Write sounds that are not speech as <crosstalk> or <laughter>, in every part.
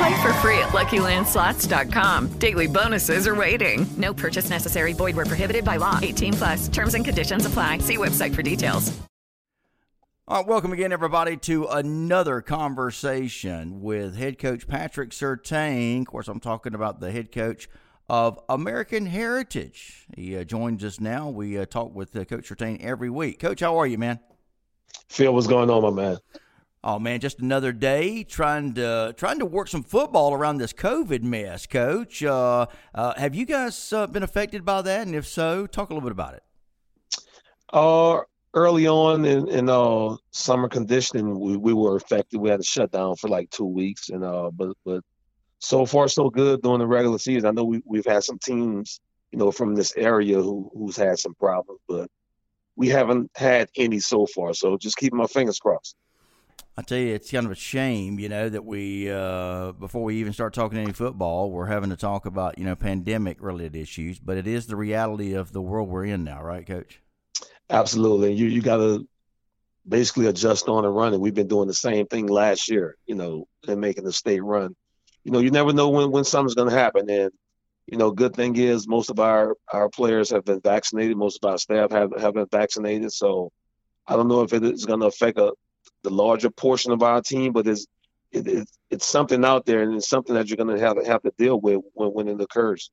Play for free at LuckyLandSlots.com. Daily bonuses are waiting. No purchase necessary. Void where prohibited by law. 18 plus. Terms and conditions apply. See website for details. All right, welcome again, everybody, to another conversation with head coach Patrick Surtain. Of course, I'm talking about the head coach of American Heritage. He uh, joins us now. We uh, talk with uh, Coach Surtain every week. Coach, how are you, man? Phil, what's going on, my man? Oh man, just another day trying to trying to work some football around this COVID mess, Coach. Uh, uh, have you guys uh, been affected by that? And if so, talk a little bit about it. Uh, early on in, in uh, summer conditioning, we, we were affected. We had to shut down for like two weeks, and uh, but but so far so good during the regular season. I know we we've had some teams, you know, from this area who who's had some problems, but we haven't had any so far. So just keep my fingers crossed. I tell you, it's kind of a shame, you know, that we uh, before we even start talking any football, we're having to talk about you know pandemic related issues. But it is the reality of the world we're in now, right, Coach? Absolutely. You you got to basically adjust on and run. And we've been doing the same thing last year, you know, and making the state run. You know, you never know when when something's going to happen. And you know, good thing is most of our our players have been vaccinated. Most of our staff have have been vaccinated. So I don't know if it is going to affect a the larger portion of our team, but it's it, it, it's something out there, and it's something that you're going to have to have to deal with when, when it occurs.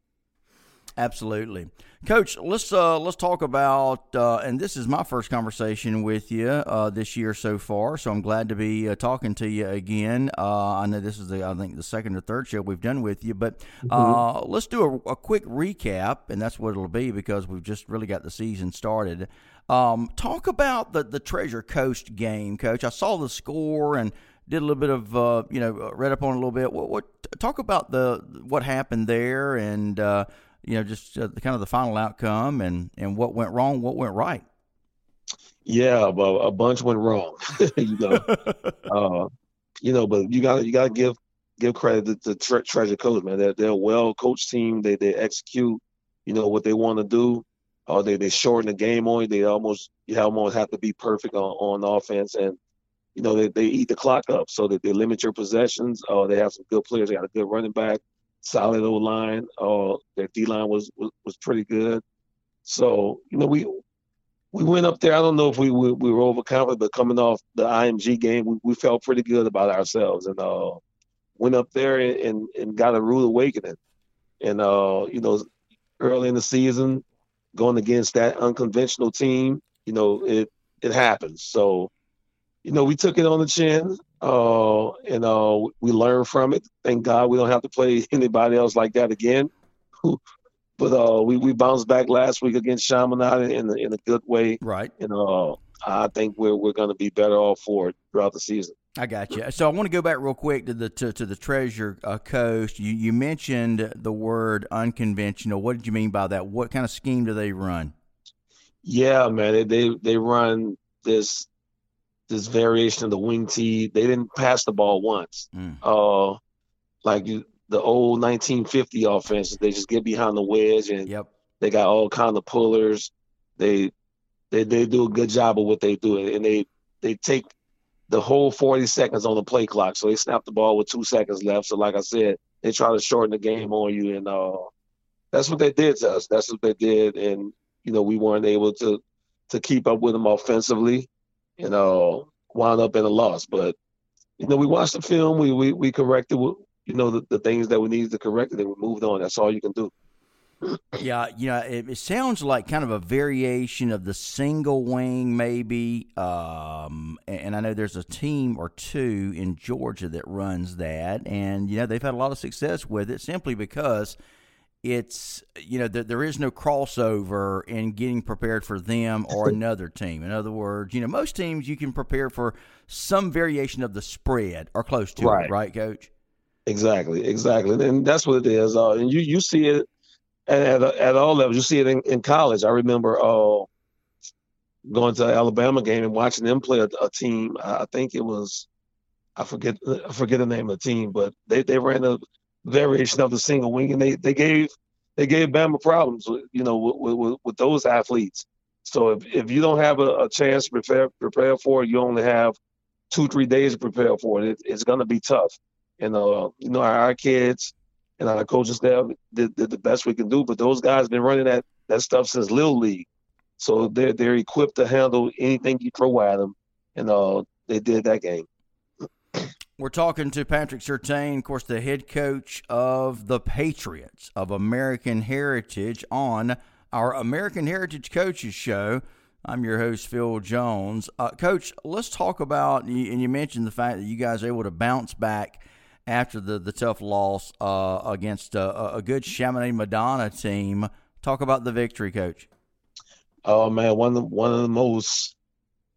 Absolutely, Coach. Let's uh, let's talk about, uh, and this is my first conversation with you uh, this year so far. So I'm glad to be uh, talking to you again. Uh, I know this is the I think the second or third show we've done with you, but uh, mm-hmm. let's do a, a, quick recap, and that's what it'll be because we've just really got the season started. Um, talk about the the Treasure Coast game, Coach. I saw the score and did a little bit of uh, you know read up on it a little bit. What, what talk about the what happened there and uh, you know just uh, the kind of the final outcome and and what went wrong, what went right. Yeah, but a bunch went wrong. <laughs> you know, <laughs> uh, you know, but you got you got to give give credit to, to tre- Treasure Coast, man. They're they're a well coached team. They they execute, you know, what they want to do or they they shorten the game on you. They almost you almost have to be perfect on, on offense, and you know they, they eat the clock up, so that they limit your possessions. Or uh, they have some good players. They got a good running back, solid O line. Uh, their D line was, was was pretty good. So you know we we went up there. I don't know if we we, we were overconfident, but coming off the IMG game, we, we felt pretty good about ourselves, and uh, went up there and, and, and got a rude awakening. And uh, you know, early in the season, going against that unconventional team, you know, it it happens. So, you know, we took it on the chin, uh, and uh, we learned from it. Thank God we don't have to play <laughs> anybody else like that again. <laughs> but uh, we we bounced back last week against Chaminade in in a good way, right? And uh, I think we're we're going to be better off for it throughout the season. I got you. So I want to go back real quick to the to, to the Treasure uh, Coast. You you mentioned the word unconventional. What did you mean by that? What kind of scheme do they run? Yeah, man, they they, they run this this variation of the wing T. They didn't pass the ball once. Mm. Uh, like the old 1950 offenses, they just get behind the wedge and yep. they got all kind of pullers. They they they do a good job of what they do, and they they take the whole 40 seconds on the play clock. So they snapped the ball with two seconds left. So like I said, they try to shorten the game on you, and uh, that's what they did to us. That's what they did, and you know we weren't able to to keep up with them offensively, and uh, wound up in a loss. But you know we watched the film, we we, we corrected you know the, the things that we needed to correct, and we moved on. That's all you can do. Yeah, you know, it, it, sounds like kind of a variation of the single wing, maybe. Um, and I know there's a team or two in Georgia that runs that, and you know they've had a lot of success with it simply because it's you know there is no crossover in getting prepared for them or another team. In other words, you know most teams you can prepare for some variation of the spread or close to right. it, right, Coach? Exactly, exactly, and that's what it is. Uh, and you you see it at, at, at all levels. You see it in, in college. I remember uh, going to Alabama game and watching them play a, a, team. I think it was I forget I forget the name of the team, but they, they ran a variation of the single wing, and they, they gave they gave Bama problems, you know, with, with, with those athletes. So if, if you don't have a, a, chance to prepare prepare for it, you only have two three days to prepare for it. it it's going to be tough. And uh, you know, our, our kids and our coaches there did, did, the best we can do. But those guys have been running that that stuff since little league, so they're they're equipped to handle anything you throw at them, and uh, they did that game. We're talking to Patrick Surtain, of course, the head coach of the Patriots of American Heritage on our American Heritage Coaches Show. I'm your host, Phil Jones. Uh, Coach, let's talk about, and you mentioned the fact that you guys are able to bounce back after the, the tough loss uh, against a, a good Chaminade Madonna team. Talk about the victory, Coach. Oh man, one of the, one of the most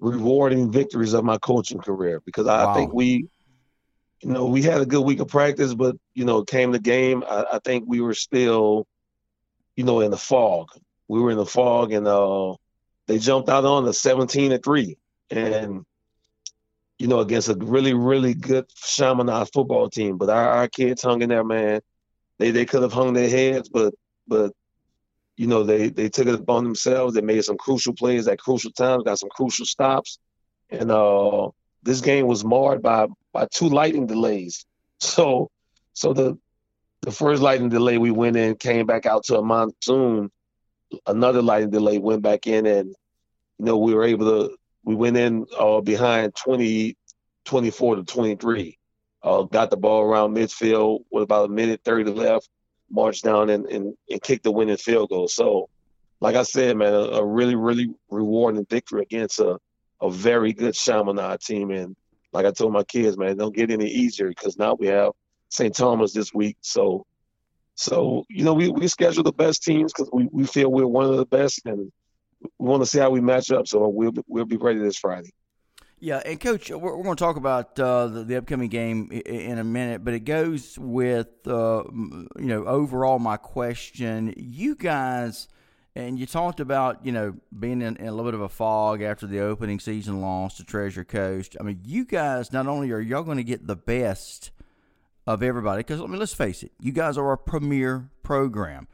rewarding victories of my coaching career because I wow. think we, you know, we had a good week of practice, but you know, came the game. I, I think we were still, you know, in the fog. We were in the fog, and uh, they jumped out on the seventeen to three, and you know, against a really, really good Chaminade football team. But our, our kids hung in there, man. They they could have hung their heads, but but you know, they they took it upon themselves. They made some crucial plays at crucial times, got some crucial stops. And uh this game was marred by by two lightning delays. <laughs> So so the the first lightning delay we went in came back out to a monsoon. Another lightning delay went back in and you know, we were able to we went in uh, behind 20, 24 to 23. Uh, got the ball around midfield with about a minute 30 to left, marched down and, and, and kicked the winning field goal. So, like I said, man, a, a really, really rewarding victory against a, a very good Chaminade team. And like I told my kids, man, don't get any easier because now we have St. Thomas this week. So, so you know, we, we schedule the best teams because we, we feel we're one of the best, and we want to see how we match up. So we'll we'll be ready this Friday. Yeah, and coach, we're, we're going to talk about uh, the, the, upcoming game in a minute, but it goes with uh, you know overall my question. You guys, and you talked about you know being in, in, a little bit of a fog after the opening season loss to Treasure Coast. I mean, you guys not only are y'all going to get the best of everybody, because I mean, let's face it, you guys are a premier program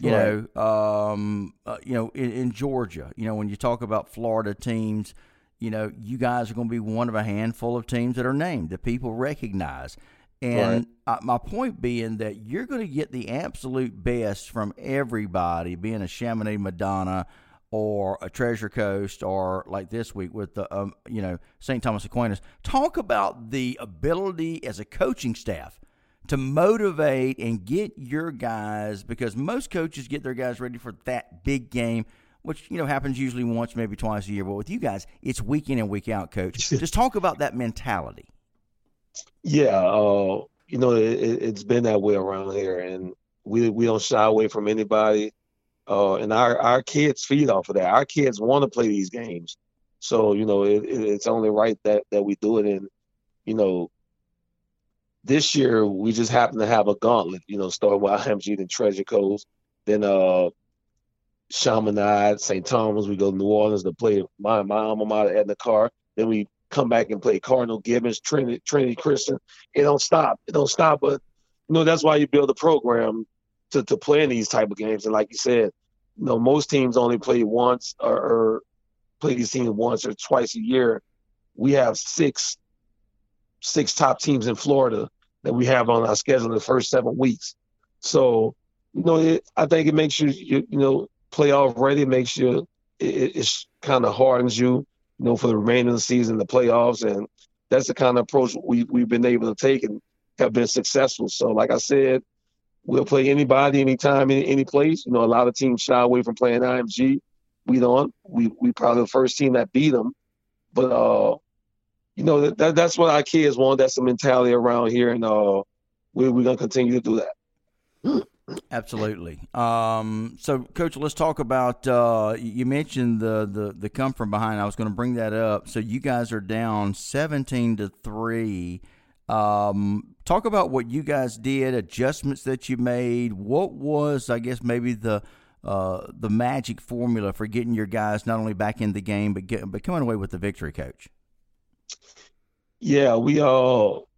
you right. know, um, uh, you know, in, in, Georgia, you know, when you talk about Florida teams, you know, you guys are going to be one of a handful of teams that are named that people recognize. And right. uh, my point being that you're going to get the absolute best from everybody, being a Chaminade Madonna or a Treasure Coast or like this week with the, um, you know, St. Thomas Aquinas. Talk about the ability as a coaching staff to motivate and get your guys because most coaches get their guys ready for that big game which you know happens usually once maybe twice a year. But with you guys it's week in and week out coach. <laughs> Just talk about that mentality. Yeah uh, you know it, has been that way around here and we we don't shy away from anybody uh, and our our kids feed off of that. Our kids want to play these games. So you know it, it's only right that that we do it and you know this year we just happen to have a gauntlet, you know, starting with IMG, then Treasure Coast, then uh Chaminade, St. Thomas, we go to New Orleans to play my my alma mater Edna Karr. Then we come back and play Cardinal Gibbons, Trinity Trinity Christian. It don't stop. It don't stop. But you know, that's why you build a program to, to play in these type of games. And like you said, you know, most teams only play once or, or play these teams once or twice a year. We have six six top teams in Florida that we have on our schedule in the first seven weeks. So, you know, it, I think it makes you, you, you know, playoff ready. It makes you, it, it's kind of hardens you, you know, for the remainder of the season, the playoffs, and that's the kind of approach we we've been able to take and have been successful. So, like I said, we'll play anybody, anytime, any, any place. You know, a lot of teams shy away from playing IMG. We don't. We we probably the first team that beat them, but uh, you know that, that's what our kids want. That's the mentality around here, and uh, we we're gonna continue to do that. Absolutely. Um, so, Coach, let's talk about. Uh, you mentioned the, the the come from behind. I was going to bring that up. So, you guys are down seventeen to three. Um, talk about what you guys did, adjustments that you made. What was, I guess, maybe the uh, the magic formula for getting your guys not only back in the game but get, but coming away with the victory, Coach? Yeah, we all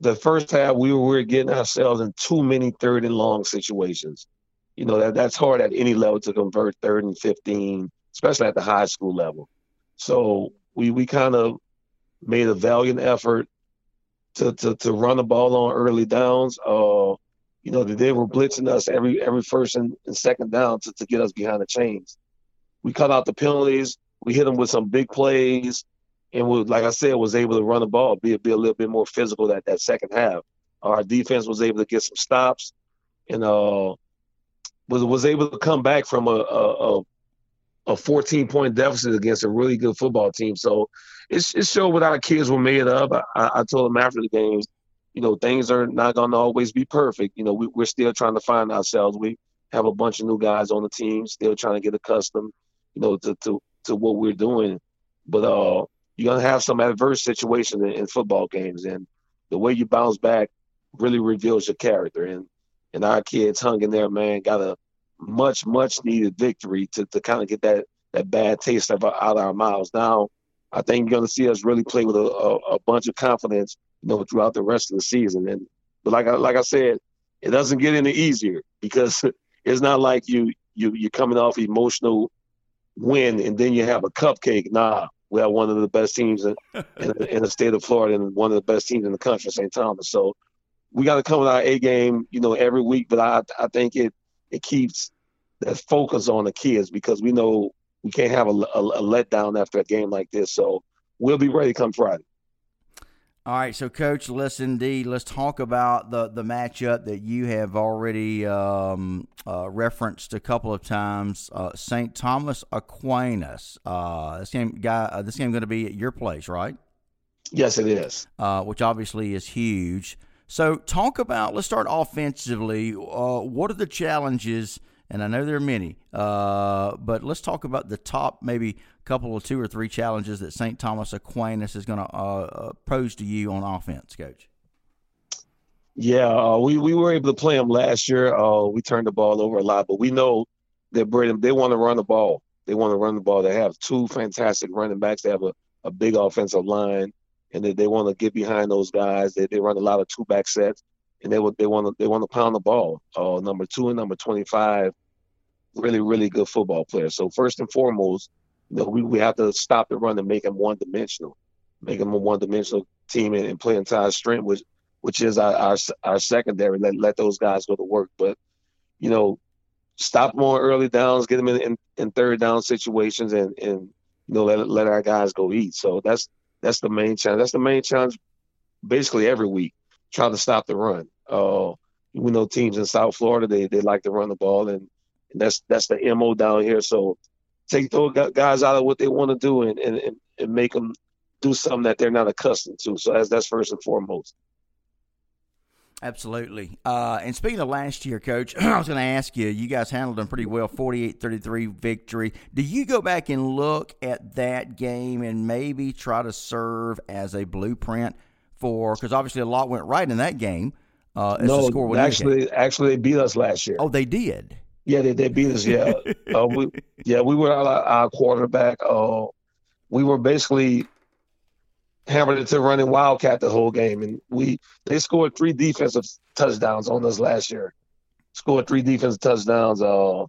the first half we were, getting ourselves in too many third and long situations. You know that that's hard at any level to convert third and fifteen, especially at the high school level. So we we kind of made a valiant effort to to to run the ball on early downs. Uh, you know they were blitzing us every every first and, and second down to, to get us behind the chains. We cut out the penalties. We hit them with some big plays and we, like I said, was able to run the ball, be be a little bit more physical that that second half. Our defense was able to get some stops, and uh, was was able to come back from a a, a 14 point deficit against a really good football team. So it, it showed what our kids were made of. I, I told them after the games, you know, things are not going to always be perfect. You know, we, we're still trying to find ourselves. We have a bunch of new guys on the team, still trying to get accustomed, you know, to to, to what we're doing. But uh, you're gonna have some adverse situations in, in, football games, and the way you bounce back really reveals your character. And and our kids hung in there, man, got a much much needed victory to to kind of get that that bad taste of out of our mouths. Now, I think you're gonna see us really play with a, a, a bunch of confidence, you know, throughout the rest of the season. And but like I, like I said, it doesn't get any easier because <laughs> it's not like you you you're coming off emotional win and then you have a cupcake. Nah, we have one of the best teams in, <laughs> in, in, the state of Florida and one of the best teams in the country, St. Thomas. So we got to come with our A game, you know, every week. But I, I think it it keeps that focus on the kids because we know we can't have a, a, a letdown after a game like this. So we'll be ready come Friday. All right, so Coach, let's indeed let's talk about the the matchup that you have already um, uh, referenced a couple of times. Uh, St. Thomas Aquinas. Uh, this game, guy, uh, this game going to be at your place, right? Yes, it is. Uh, which obviously is huge. So, talk about. Let's start offensively. Uh, what are the challenges? And I know there are many, but let's talk about the top maybe couple of two or three challenges that St. Thomas Aquinas is going to uh, uh, pose to you on offense, Coach? Yeah, uh, we we were able to play them last year. Uh, we turned the ball over a lot, but we know that Braden they want to run the ball. They want to run the ball. They have two fantastic running backs. They have a, a big offensive line, and they, they want to get behind those guys. They, they run a lot of two back sets, and they they want to they want to pound the ball. Uh, number two and number twenty five, really really good football players. So first and foremost, you know, we, we have to stop the run and make them one dimensional, make them a one dimensional team and, and play our strength, which which is our, our, our secondary. Let let those guys go to work, but you know, stop on early downs, get them in, in, in third down situations, and and you know let let our guys go eat. So that's that's the main challenge. That's the main challenge, basically every week, trying to stop the run. Uh, we know teams in South Florida they they like to run the ball, and, and that's that's the mo down here. So take those guys out of what they want to do and, and, and make them do something that they're not accustomed to. So that's that's first and foremost. Absolutely. Uh, and speaking of last year, Coach, <clears throat> I was going to ask you, you guys handled them pretty well, 48 33 victory. Do you go back and look at that game and maybe try to serve as a blueprint for, because obviously a lot went right in that game. Uh, no, actually, actually, they beat us last year. Oh, they did. Yeah, they, they beat us. Yeah, uh, we yeah we were our, our quarterback. Uh, we were basically hammered into running wildcat the whole game, and we they scored three defensive touchdowns on us last year. Scored three defensive touchdowns. Uh,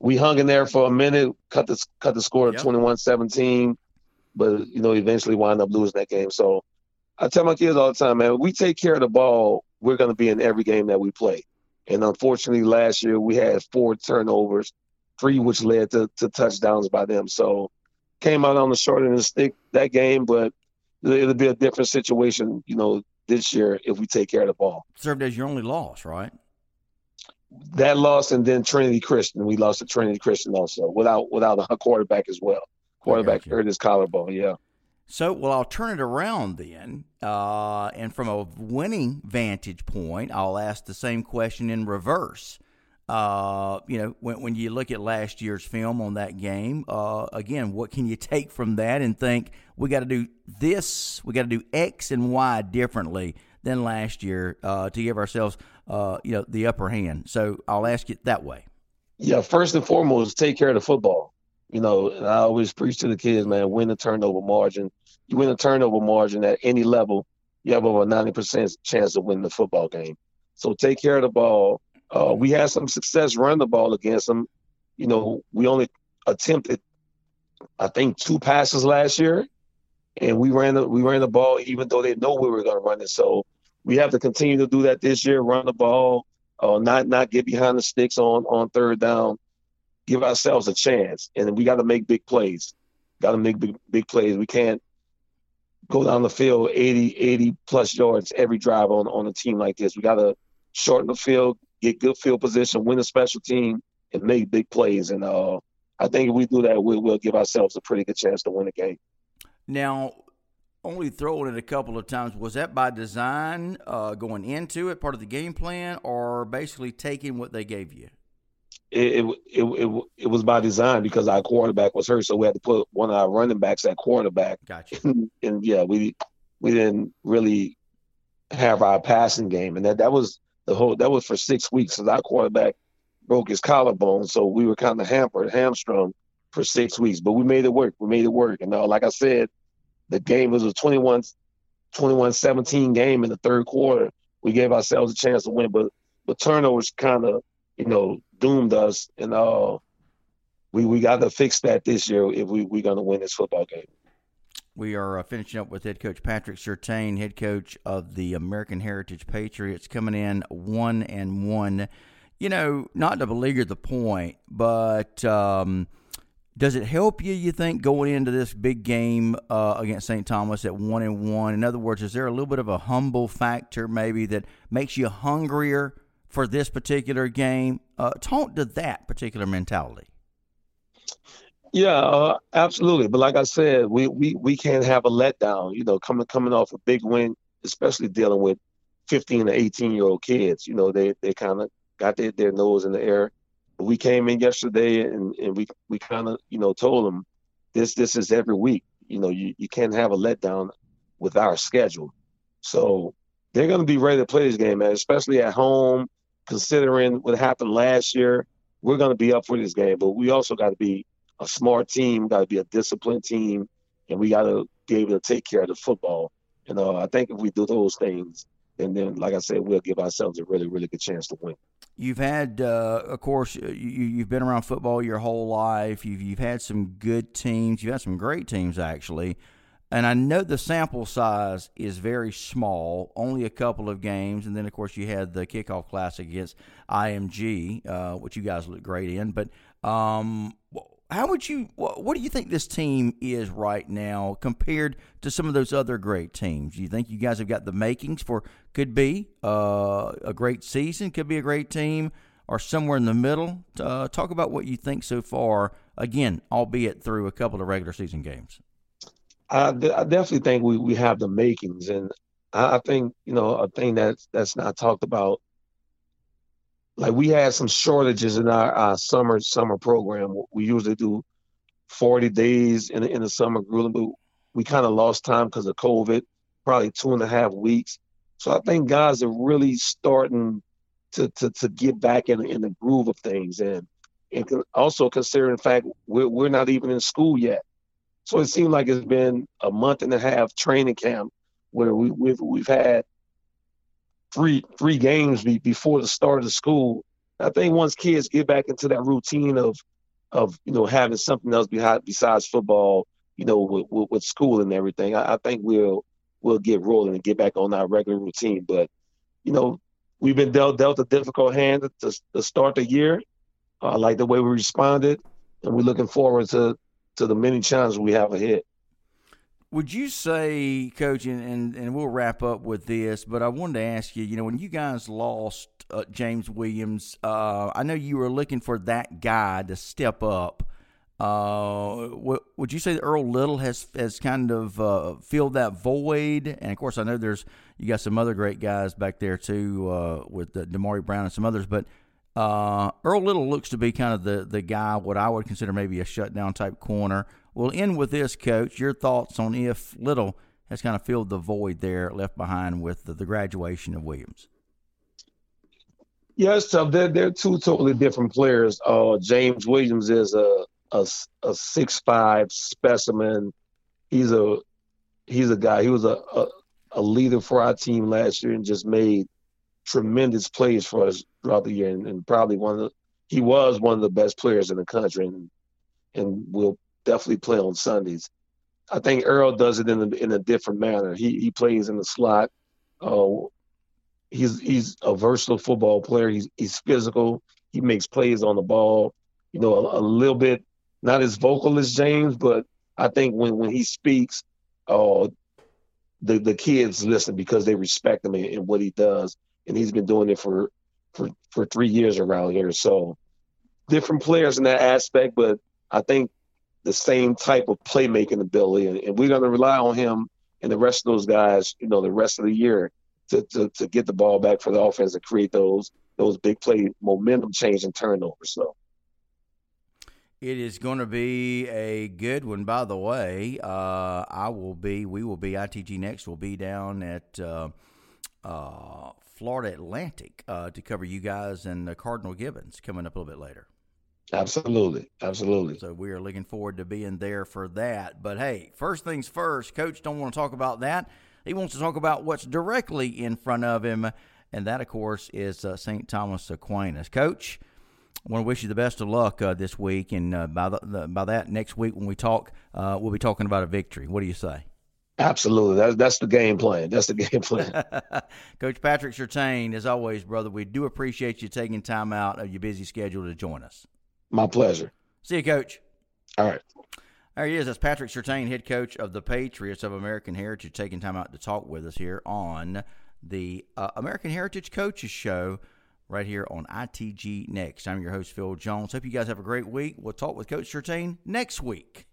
we hung in there for a minute, cut the cut the score to yep. 21-17, but you know eventually wind up losing that game. So I tell my kids all the time, man, we take care of the ball, we're going to be in every game that we play. And unfortunately, last year we had four turnovers, three which led to, to touchdowns by them. So came out on the short end of the stick that game, but it'll be a different situation, you know, this year if we take care of the ball. Served as your only loss, right? that loss and then Trinity Christian. We lost to Trinity Christian also without without a quarterback as well. Quarterback hurt his collarbone. Yeah. So, well, I'll turn it around then. Uh, and from a winning vantage point, I'll ask the same question in reverse. Uh, you know, when, when you look at last year's film on that game, uh, again, what can you take from that and think we got to do this, we got to do X and Y differently than last year uh, to give ourselves, uh, you know, the upper hand? So I'll ask it that way. Yeah, first and foremost, take care of the football. You know, I always preach to the kids, man, win the turnover margin. You win the turnover margin at any level, you have over a 90% chance of winning the football game. So take care of the ball. Uh, we had some success running the ball against them. You know, we only attempted, I think, two passes last year, and we ran the we ran the ball even though they know we were going to run it. So we have to continue to do that this year. Run the ball, uh, not not get behind the sticks on on third down, give ourselves a chance, and we got to make big plays. Got to make big, big plays. We can't go down the field 80, 80 plus yards every drive on on a team like this. We got to shorten the field, get good field position, win a special team, and make big plays. And uh, I think if we do that, we'll, we'll give ourselves a pretty good chance to win the game. Now, only throwing it a couple of times was that by design, uh, going into it, part of the game plan, or basically taking what they gave you? It, it, it, it, was by design because our quarterback was hurt, so we had to put one of our running backs at quarterback. Gotcha. <laughs> And, and yeah, we we didn't really have our passing game, and that that was the whole that was for six weeks. So our quarterback broke his collarbone, so we were kind of hampered, hamstrung for six weeks. But we made it work. We made it work, and uh, like I said, the game was a 21, 21-17 game in the third quarter. We gave ourselves a chance to win, but but turnovers kind of you know doomed us, and uh, we we got to fix that this year if we we're going to win this football game. We are uh, finishing up with head coach Patrick Surtain, head coach of the American Heritage Patriots, coming in one and one. You know, not to beleaguer the point, but um, does it help you? You think going into this big game uh, against St. Thomas at one and one? In other words, is there a little bit of a humble factor maybe that makes you hungrier for this particular game. Uh, talk to that particular mentality. Yeah, uh, absolutely. But like I said, we, we we can't have a letdown. You know, coming coming off a big win, especially dealing with 15 to 18 year old kids. You know, they they kind of got their, their nose in the air. But we came in yesterday and, and we we kind of you know told them this this is every week. You know, you, you can't have a letdown with our schedule. So they're going to be ready to play this game, man, especially at home considering what happened last year, we're going to be up for this game. But we also got to be a smart team, got to be a disciplined team, and we got to be able to take care of the football. You know, I think if we do those things, and then, like I said, we'll give ourselves a really, really good chance to win. You've had, uh, of course, you, you've been around football your whole life. You've, you've had some good teams. You've had some great teams, actually. And I know the sample size is very small, only a couple of games. And then, of course, you had the kickoff classic against IMG, uh, which you guys look great in. But um, how would you, what, what, do you think this team is right now compared to some of those other great teams? Do you think you guys have got the makings for could be uh, a great season, could be a great team, or somewhere in the middle? Uh, talk about what you think so far, again, albeit through a couple of regular season games. I, I definitely think we, we have the makings, and I, I think you know a thing that's that's not talked about. Like we had some shortages in our, our summer summer program. We usually do forty days in in the summer grueling, but we kind of lost time because of COVID. Probably two and a half weeks. So I think guys are really starting to to, to get back in in the groove of things, and and also considering the fact we're we're not even in school yet. So it seemed like it's been a month and a half training camp where we, we've we've had three three games be, before the start of the school. I think once kids get back into that routine of of you know having something else behind besides football, you know, with, with, with school and everything, I, I, think we'll we'll get rolling and get back on our regular routine. But you know, we've been dealt dealt a difficult hand to, to start the year. I uh, like the way we responded, and we're looking forward to to the many challenges we have ahead. Would you say, Coach, and, and, and we'll wrap up with this, but I wanted to ask you, you know, when you guys lost uh, James Williams, uh, I know you were looking for that guy to step up. Uh, would you say that Earl Little has has kind of uh, filled that void? And of course, I know there's you got some other great guys back there too uh, with the Brown and some others, but uh, Earl Little looks to be kind of the the guy what I would consider maybe a shutdown type corner. We'll end with this, Coach. Your thoughts on if Little has kind of filled the void there left behind with the, the graduation of Williams? Yes, so they're they're two totally different players. Uh, James Williams is a a, a six five specimen. He's a he's a guy. He was a, a, a leader for our team last year and just made tremendous plays for us throughout the year, and, and probably one of the he was one of the best players in the country, and and will definitely play on Sundays. I think Earl does it in a, in a different manner. He he plays in the slot. Uh, he's he's a versatile football player. He's he's physical. He makes plays on the ball. You know, a, a little bit not as vocal as James, but I think when when he speaks, uh, the the kids listen because they respect him and, and what he does, and he's been doing it for for for three years around here. So different players in that aspect, but I think the same type of playmaking ability, and, and we're going to rely on him and the rest of those guys, you know, the rest of the year to, to, to get the ball back for the offense and create those those big play momentum change and turnovers. So it is going to be a good one. By the way, uh, I will be. We will be. ITG next will be down at uh, uh, Florida Atlantic uh, to cover you guys and the Cardinal Gibbons coming up a little bit later. Absolutely, absolutely. So we are looking forward to being there for that. But hey, first things first, Coach don't want to talk about that. He wants to talk about what's directly in front of him, and that, of course, is uh, St. Thomas Aquinas. Coach. I want to wish you the best of luck uh, this week, and uh, by the, the, by that next week when we talk, uh, we'll be talking about a victory. What do you say? Absolutely, that's that's the game plan. That's the <laughs> game plan. <laughs> Coach Patrick Surtain, as always, brother, we do appreciate you taking time out of your busy schedule to join us. My pleasure. See you, Coach. All right. There he is. That's Patrick Surtain, head coach of the Patriots of American Heritage, taking time out to talk with us here on the uh, American Heritage Coaches Show right here on ITG Next. I'm your host, Phil Jones. Hope you guys have a great week. We'll talk with Coach Surtain next week.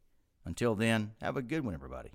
Until then, have a good one, everybody.